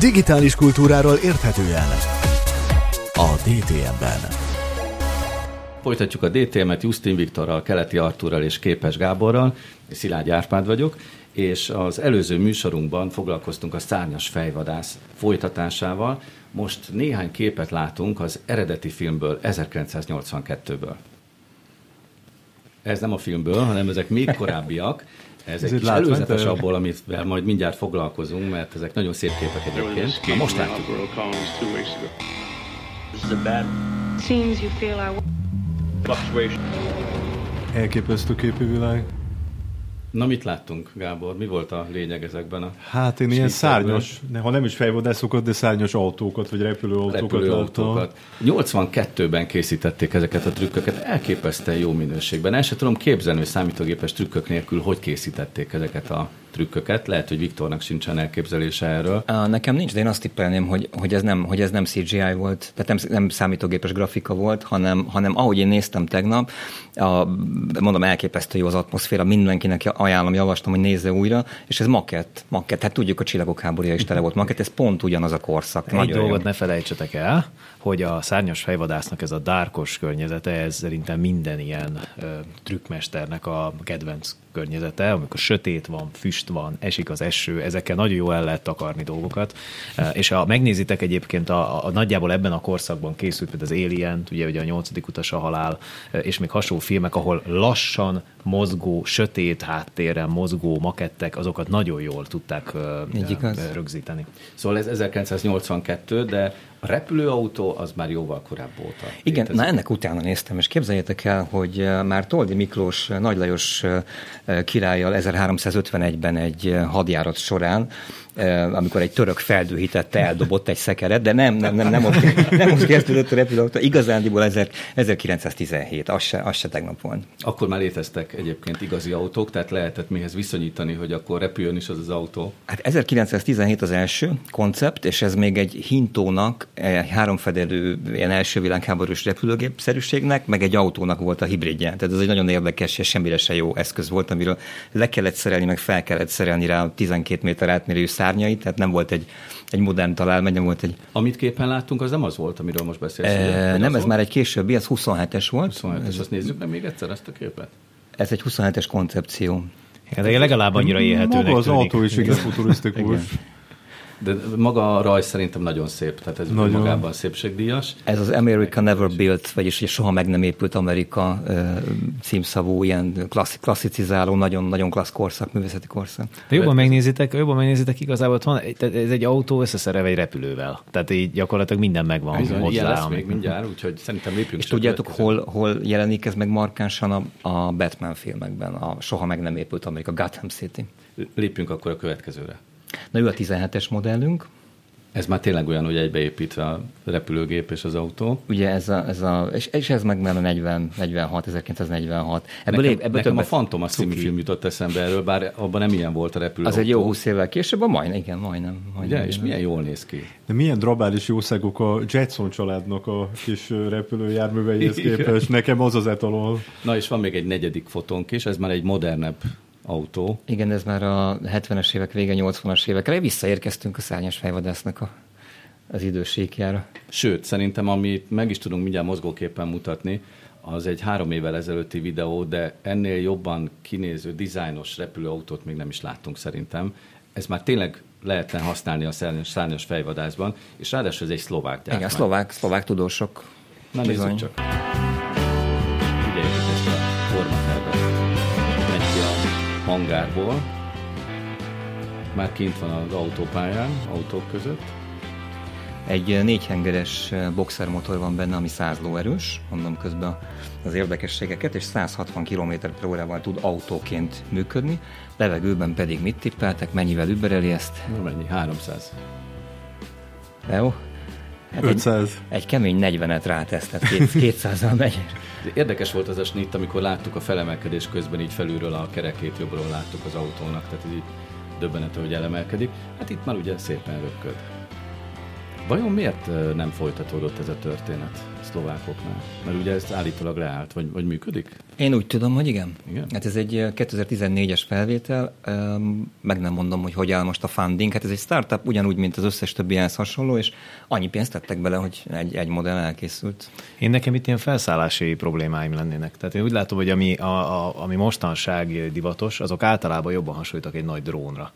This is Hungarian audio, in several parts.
Digitális kultúráról érthetően a DTM-ben. Folytatjuk a DTM-et Justin Viktorral, Keleti Artúrral és Képes Gáborral. Szilágy Árpád vagyok, és az előző műsorunkban foglalkoztunk a szárnyas fejvadász folytatásával. Most néhány képet látunk az eredeti filmből, 1982-ből. Ez nem a filmből, hanem ezek még korábbiak. Ez egy kis előzetes abból, amivel majd mindjárt foglalkozunk, mert ezek nagyon szép képek egyébként. Na most látjuk. Elképesztő képű világ. Na mit láttunk, Gábor? Mi volt a lényeg ezekben a Hát én ilyen szárnyas, ha nem is fejvadászokat, de szárnyas autókat, vagy repülőautókat. repülőautókat. 82-ben készítették ezeket a trükköket, elképesztően jó minőségben. El sem tudom képzelni, hogy számítógépes trükkök nélkül hogy készítették ezeket a trükköket. Lehet, hogy Viktornak sincsen elképzelése erről. A, nekem nincs, de én azt tippelném, hogy, hogy, ez, nem, hogy ez nem CGI volt, tehát nem, nem számítógépes grafika volt, hanem, hanem ahogy én néztem tegnap, a, mondom, elképesztő jó az atmoszféra, mindenkinek ajánlom, javaslom, hogy nézze újra, és ez makett, makett. Hát tudjuk, a csillagok háborúja is tele volt makett, ez pont ugyanaz a korszak. Egy Nagyon dolgot jó. ne felejtsetek el, hogy a szárnyas fejvadásznak ez a dárkos környezete, ez szerintem minden ilyen ö, trükkmesternek a kedvenc környezete, amikor sötét van, füst van, esik az eső, ezekkel nagyon jól el lehet takarni dolgokat. És ha megnézitek egyébként a, a nagyjából ebben a korszakban készült például az Alien, ugye, ugye a nyolcadik utas a halál, és még hasonló filmek, ahol lassan mozgó, sötét háttérrel mozgó makettek, azokat nagyon jól tudták Így rögzíteni. Szóval ez 1982, de a repülőautó az már jóval korábban óta. Igen, létezik. na ennek utána néztem, és képzeljétek el, hogy már Toldi Miklós Nagy Lajos királlyal 1351-ben egy hadjárat során amikor egy török feldühítette, eldobott egy szekeret, de nem, nem, nem, nem ott, nem ott kezdődött a repülőautó, igazándiból 1917, az se, az se tegnap volt. Akkor már léteztek egyébként igazi autók, tehát lehetett mihez viszonyítani, hogy akkor repüljön is az az autó. Hát 1917 az első koncept, és ez még egy hintónak, háromfedelő ilyen első világháborús repülőgépszerűségnek, meg egy autónak volt a hibridje. Tehát ez egy nagyon érdekes és semmire se jó eszköz volt, amiről le kellett szerelni, meg fel kellett szerelni rá 12 méter átmérőjű szárnyait, tehát nem volt egy, egy modern találmány, nem volt egy... Amit képen láttunk, az nem az volt, amiről most beszélsz. E, nem, ez volt? már egy későbbi, ez 27-es volt. 27-es, ez... azt nézzük meg még egyszer ezt a képet. Ez egy 27-es koncepció. Hát legalább annyira élhetőnek Maga az tűnik. autó is igen futurisztikus. De maga a rajz szerintem nagyon szép, tehát ez nagyon. magában szépségdíjas. Ez az America Never Built, vagyis soha meg nem épült Amerika címszavú, ilyen klasszik, klasszicizáló, nagyon-nagyon klassz korszak, művészeti korszak. De jobban megnézitek, jobban megnézitek, igazából van, ez egy autó összeszerelve egy repülővel. Tehát így gyakorlatilag minden megvan Bizony, hozzá. lesz még mindjárt, úgyhogy szerintem lépjünk. És tudjátok, hol, hol jelenik ez meg markánsan a, a Batman filmekben, a soha meg nem épült Amerika, Gotham City. Lépjünk akkor a következőre. Na ő a 17-es modellünk. Ez már tényleg olyan, hogy egybeépítve a repülőgép és az autó. Ugye ez a, ez a és, és ez meg már a 40, 46, 1946. Ebből, nekem, ebből nekem a Phantom a című film jutott eszembe erről, bár abban nem ilyen volt a repülő. Az egy jó 20 évvel később, a majdnem, igen, majdnem. majdnem Ugye, és milyen jól néz ki. De milyen drabális jószágok a Jetson családnak a kis repülőjárműveihez képest. Nekem az az etalon. Na és van még egy negyedik fotónk is, ez már egy modernebb autó. Igen, ez már a 70-es évek vége, 80-as évekre. Visszaérkeztünk a szárnyas fejvadásznak a, az idősékjára. Sőt, szerintem amit meg is tudunk mindjárt mozgóképpen mutatni, az egy három évvel ezelőtti videó, de ennél jobban kinéző, dizájnos repülőautót még nem is láttunk szerintem. Ez már tényleg lehetne használni a szárnyas, szárnyas fejvadászban, és ráadásul ez egy szlovák gyártmány. Igen, szlovák, szlovák tudósok. Na nézzük csak. Hangárból. Már kint van az autópályán, autók között. Egy négyhengeres boxermotor van benne, ami 100 lóerős, mondom közben az érdekességeket, és 160 km per órával tud autóként működni. Levegőben pedig mit tippeltek, mennyivel übereli ezt? Na mennyi? 300. Jó, Hát 500. Egy, egy kemény 40-et rátesztet, 200-al megy. Érdekes volt az a snitt, amikor láttuk a felemelkedés közben így felülről a kerekét jobbról láttuk az autónak, tehát így döbbenető, hogy elemelkedik. Hát itt már ugye szépen röpköd. Vajon miért nem folytatódott ez a történet a szlovákoknál? Mert ugye ez állítólag leállt, vagy, vagy működik? Én úgy tudom, hogy igen. igen. Hát ez egy 2014-es felvétel, meg nem mondom, hogy hogy áll most a funding. Hát ez egy startup, ugyanúgy, mint az összes többi ehhez hasonló, és annyi pénzt tettek bele, hogy egy, egy modell elkészült. Én nekem itt ilyen felszállási problémáim lennének. Tehát én úgy látom, hogy ami, a, a, ami mostanság divatos, azok általában jobban hasonlítak egy nagy drónra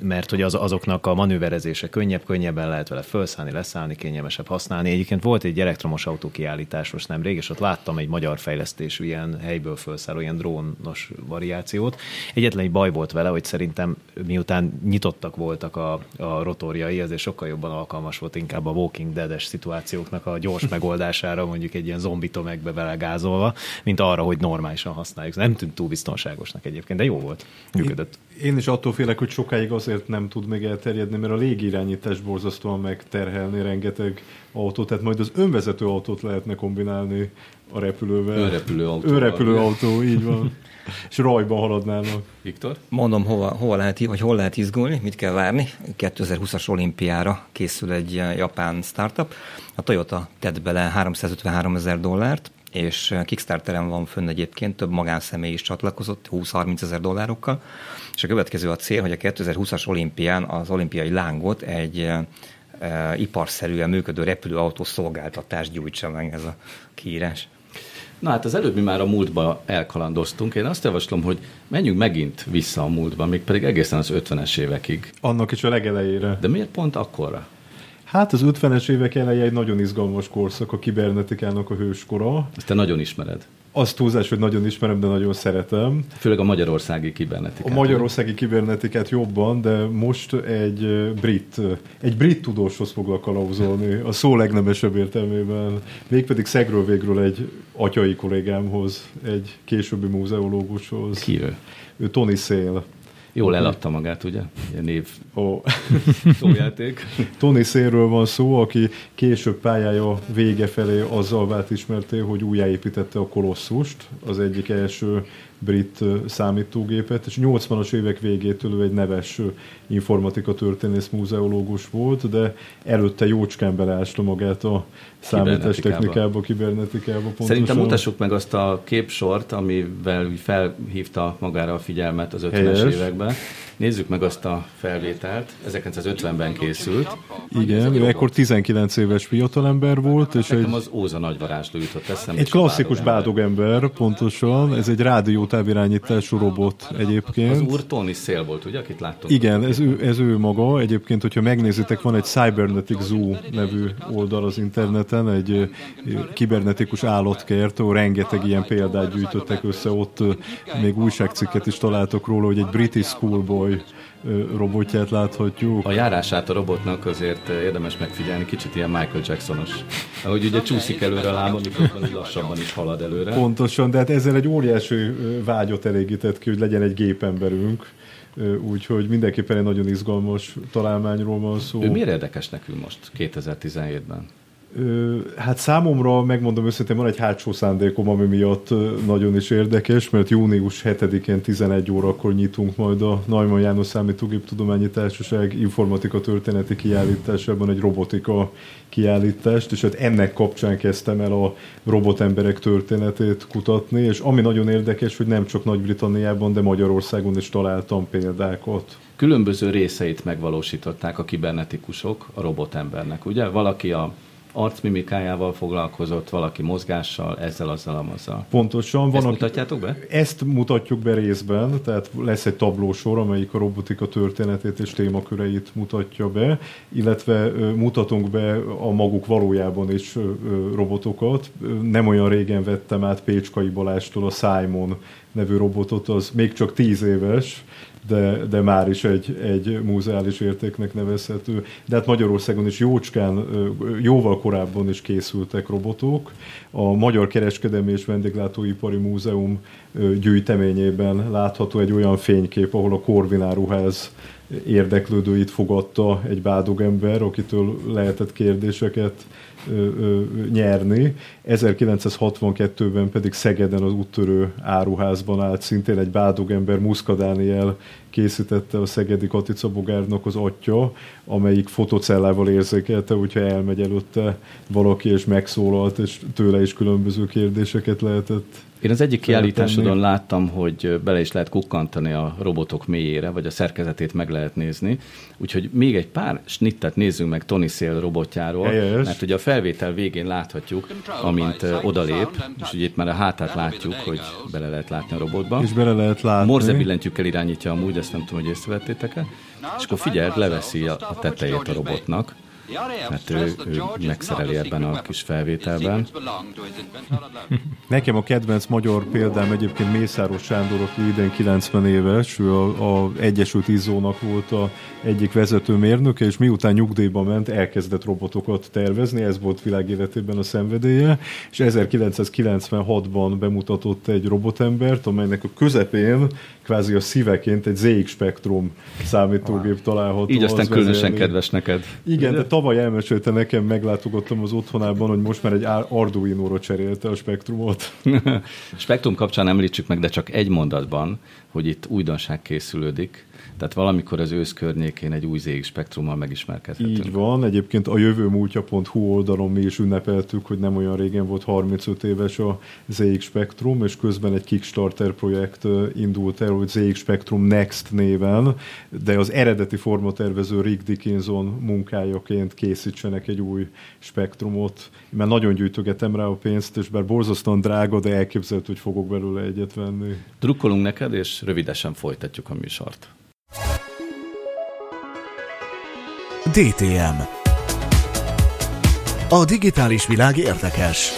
mert hogy az, azoknak a manőverezése könnyebb, könnyebben lehet vele felszállni, leszállni, kényelmesebb használni. Egyébként volt egy elektromos autó kiállítás most nemrég, és ott láttam egy magyar fejlesztésű ilyen helyből felszálló, ilyen drónos variációt. Egyetlen egy baj volt vele, hogy szerintem miután nyitottak voltak a, a rotorjai, ezért sokkal jobban alkalmas volt inkább a Walking Dead-es szituációknak a gyors megoldására, mondjuk egy ilyen zombi tömegbe belegázolva, mint arra, hogy normálisan használjuk. Nem tűnt túl biztonságosnak egyébként, de jó volt, működött. Én, is attól félek, hogy sokáig azért nem tud még elterjedni, mert a légirányítás borzasztóan megterhelni rengeteg autót, tehát majd az önvezető autót lehetne kombinálni a repülővel. Önrepülő autó. Önrepülő autó, így van. És rajban haladnának. Viktor? Mondom, hova, hova lehet, vagy hol lehet izgulni, mit kell várni. 2020-as olimpiára készül egy japán startup. A Toyota tett bele 353 ezer dollárt, és Kickstarteren van fönn egyébként, több magánszemély is csatlakozott 20-30 ezer dollárokkal, és a következő a cél, hogy a 2020-as olimpián az olimpiai lángot egy e, e, iparszerűen működő repülőautó szolgáltatást gyújtsa meg ez a kiírás. Na hát az előbb mi már a múltba elkalandoztunk. Én azt javaslom, hogy menjünk megint vissza a múltba, még pedig egészen az 50-es évekig. Annak is a legelejére. De miért pont akkorra? Hát az 50-es évek eleje egy nagyon izgalmas korszak a kibernetikának a hőskora. Ezt te nagyon ismered. Azt túlzás, hogy nagyon ismerem, de nagyon szeretem. Főleg a magyarországi kibernetikát. A magyarországi kibernetikát jobban, de most egy brit, egy brit tudóshoz foglak kalauzolni, a szó legnemesebb értelmében. Végpedig szegről végről egy atyai kollégámhoz, egy későbbi múzeológushoz. Ki ő? Ő Tony Szél. Jól eladta magát, ugye? Ilyen név oh. szójáték. Tony Szénről van szó, aki később pályája vége felé azzal vált ismerté, hogy újjáépítette a Kolosszust, az egyik első brit számítógépet, és 80-as évek végétől ő egy neves informatika történész múzeológus volt, de előtte jócskán beleásta magát a számítástechnikába, kibernetikába. Pontosan. Szerintem mutassuk meg azt a képsort, amivel felhívta magára a figyelmet az 50-es években. Nézzük meg azt a felvételt. 1950-ben készült. Igen, ő ekkor 19 éves fiatalember volt. És Nekem egy, az Óza nagyvarázsló jutott eszembe. Egy klasszikus bádogember, pontosan. Ez egy rádiótávirányítású robot egyébként. Az úr Tony Szél volt, ugye, akit láttunk? Igen, ez ő, ez ő maga. Egyébként, hogyha megnézitek, van egy Cybernetic Zoo nevű oldal az interneten, egy kibernetikus állatkert, ahol rengeteg ilyen példát gyűjtöttek össze. Ott még újságcikket is találtok róla, hogy egy British Schoolboy Boy robotját láthatjuk. A járását a robotnak azért érdemes megfigyelni, kicsit ilyen Michael Jacksonos. Ahogy ugye csúszik előre a lába, miközben lassabban is halad előre. Pontosan, de hát ezzel egy óriási vágyot elégített ki, hogy legyen egy gépemberünk. Úgyhogy mindenképpen egy nagyon izgalmas találmányról van szó. Ő miért érdekes nekünk most 2017-ben? Hát számomra, megmondom őszintén, van egy hátsó szándékom, ami miatt nagyon is érdekes, mert június 7-én 11 órakor nyitunk majd a Neumann János Tudományi Társaság informatika történeti kiállításában egy robotika kiállítást, és hát ennek kapcsán kezdtem el a robotemberek történetét kutatni, és ami nagyon érdekes, hogy nem csak Nagy-Britanniában, de Magyarországon is találtam példákat. Különböző részeit megvalósították a kibernetikusok a robotembernek, ugye? Valaki a arcmimikájával foglalkozott, valaki mozgással, ezzel, azzal, amazzal. Pontosan. Van, ezt mutatjátok be? Ezt mutatjuk be részben, tehát lesz egy tablósor, amelyik a robotika történetét és témaköreit mutatja be, illetve mutatunk be a maguk valójában is robotokat. Nem olyan régen vettem át Pécskai Balástól a Simon nevű robotot, az még csak tíz éves, de, de már is egy, egy múzeális értéknek nevezhető. De hát Magyarországon is jócskán, jóval korábban is készültek robotok. A Magyar Kereskedelmi és Vendéglátóipari Múzeum gyűjteményében látható egy olyan fénykép, ahol a Korvináruház érdeklődőit fogadta egy bádogember, akitől lehetett kérdéseket nyerni. 1962-ben pedig Szegeden az úttörő áruházban állt szintén egy bádogember, Muszka Dániel készítette a Szegedi Katica Bogárnak az atya, amelyik fotocellával érzékelte, hogyha elmegy előtte valaki és megszólalt, és tőle is különböző kérdéseket lehetett én az egyik kiállításodon láttam, hogy bele is lehet kukkantani a robotok mélyére, vagy a szerkezetét meg lehet nézni. Úgyhogy még egy pár snittet nézzünk meg Tony Szél robotjáról, Helyes. mert ugye a felvétel végén láthatjuk, amint odalép, és ugye itt már a hátát látjuk, hogy bele lehet látni a robotba. És bele lehet látni. Morze billentyűkkel irányítja amúgy, ezt nem tudom, hogy észrevettétek-e. És akkor figyeld, leveszi a tetejét a robotnak Hát ő, ő megszereli ebben a kis felvételben. Nekem a kedvenc magyar példám egyébként Mészáros Sándor, aki idén 90 éves, ő a, a Egyesült Izzónak volt a egyik vezető mérnöke, és miután nyugdíjba ment, elkezdett robotokat tervezni, ez volt világéletében a szenvedélye, és 1996-ban bemutatott egy robotembert, amelynek a közepén kvázi a szíveként egy ZX Spectrum számítógép található. Így aztán különösen vezérni. kedves neked. Igen, de tavaly elmesélte nekem, meglátogattam az otthonában, hogy most már egy Arduino-ra cserélte a Spectrumot. Spektrum kapcsán említsük meg, de csak egy mondatban, hogy itt újdonság készülődik, tehát valamikor az ősz környékén egy új ZX spektrummal megismerkedhetünk. Így van, egyébként a jövőmúltja.hu oldalon mi is ünnepeltük, hogy nem olyan régen volt 35 éves a ZX Spectrum, és közben egy Kickstarter projekt indult el, hogy ZX Spectrum Next néven, de az eredeti formatervező Rick Dickinson munkájaként készítsenek egy új spektrumot. Mert nagyon gyűjtögetem rá a pénzt, és bár borzasztóan drága, de elképzelhető, hogy fogok belőle egyet venni. Drukkolunk neked, és rövidesen folytatjuk a műsort. DTM A digitális világ érdekes.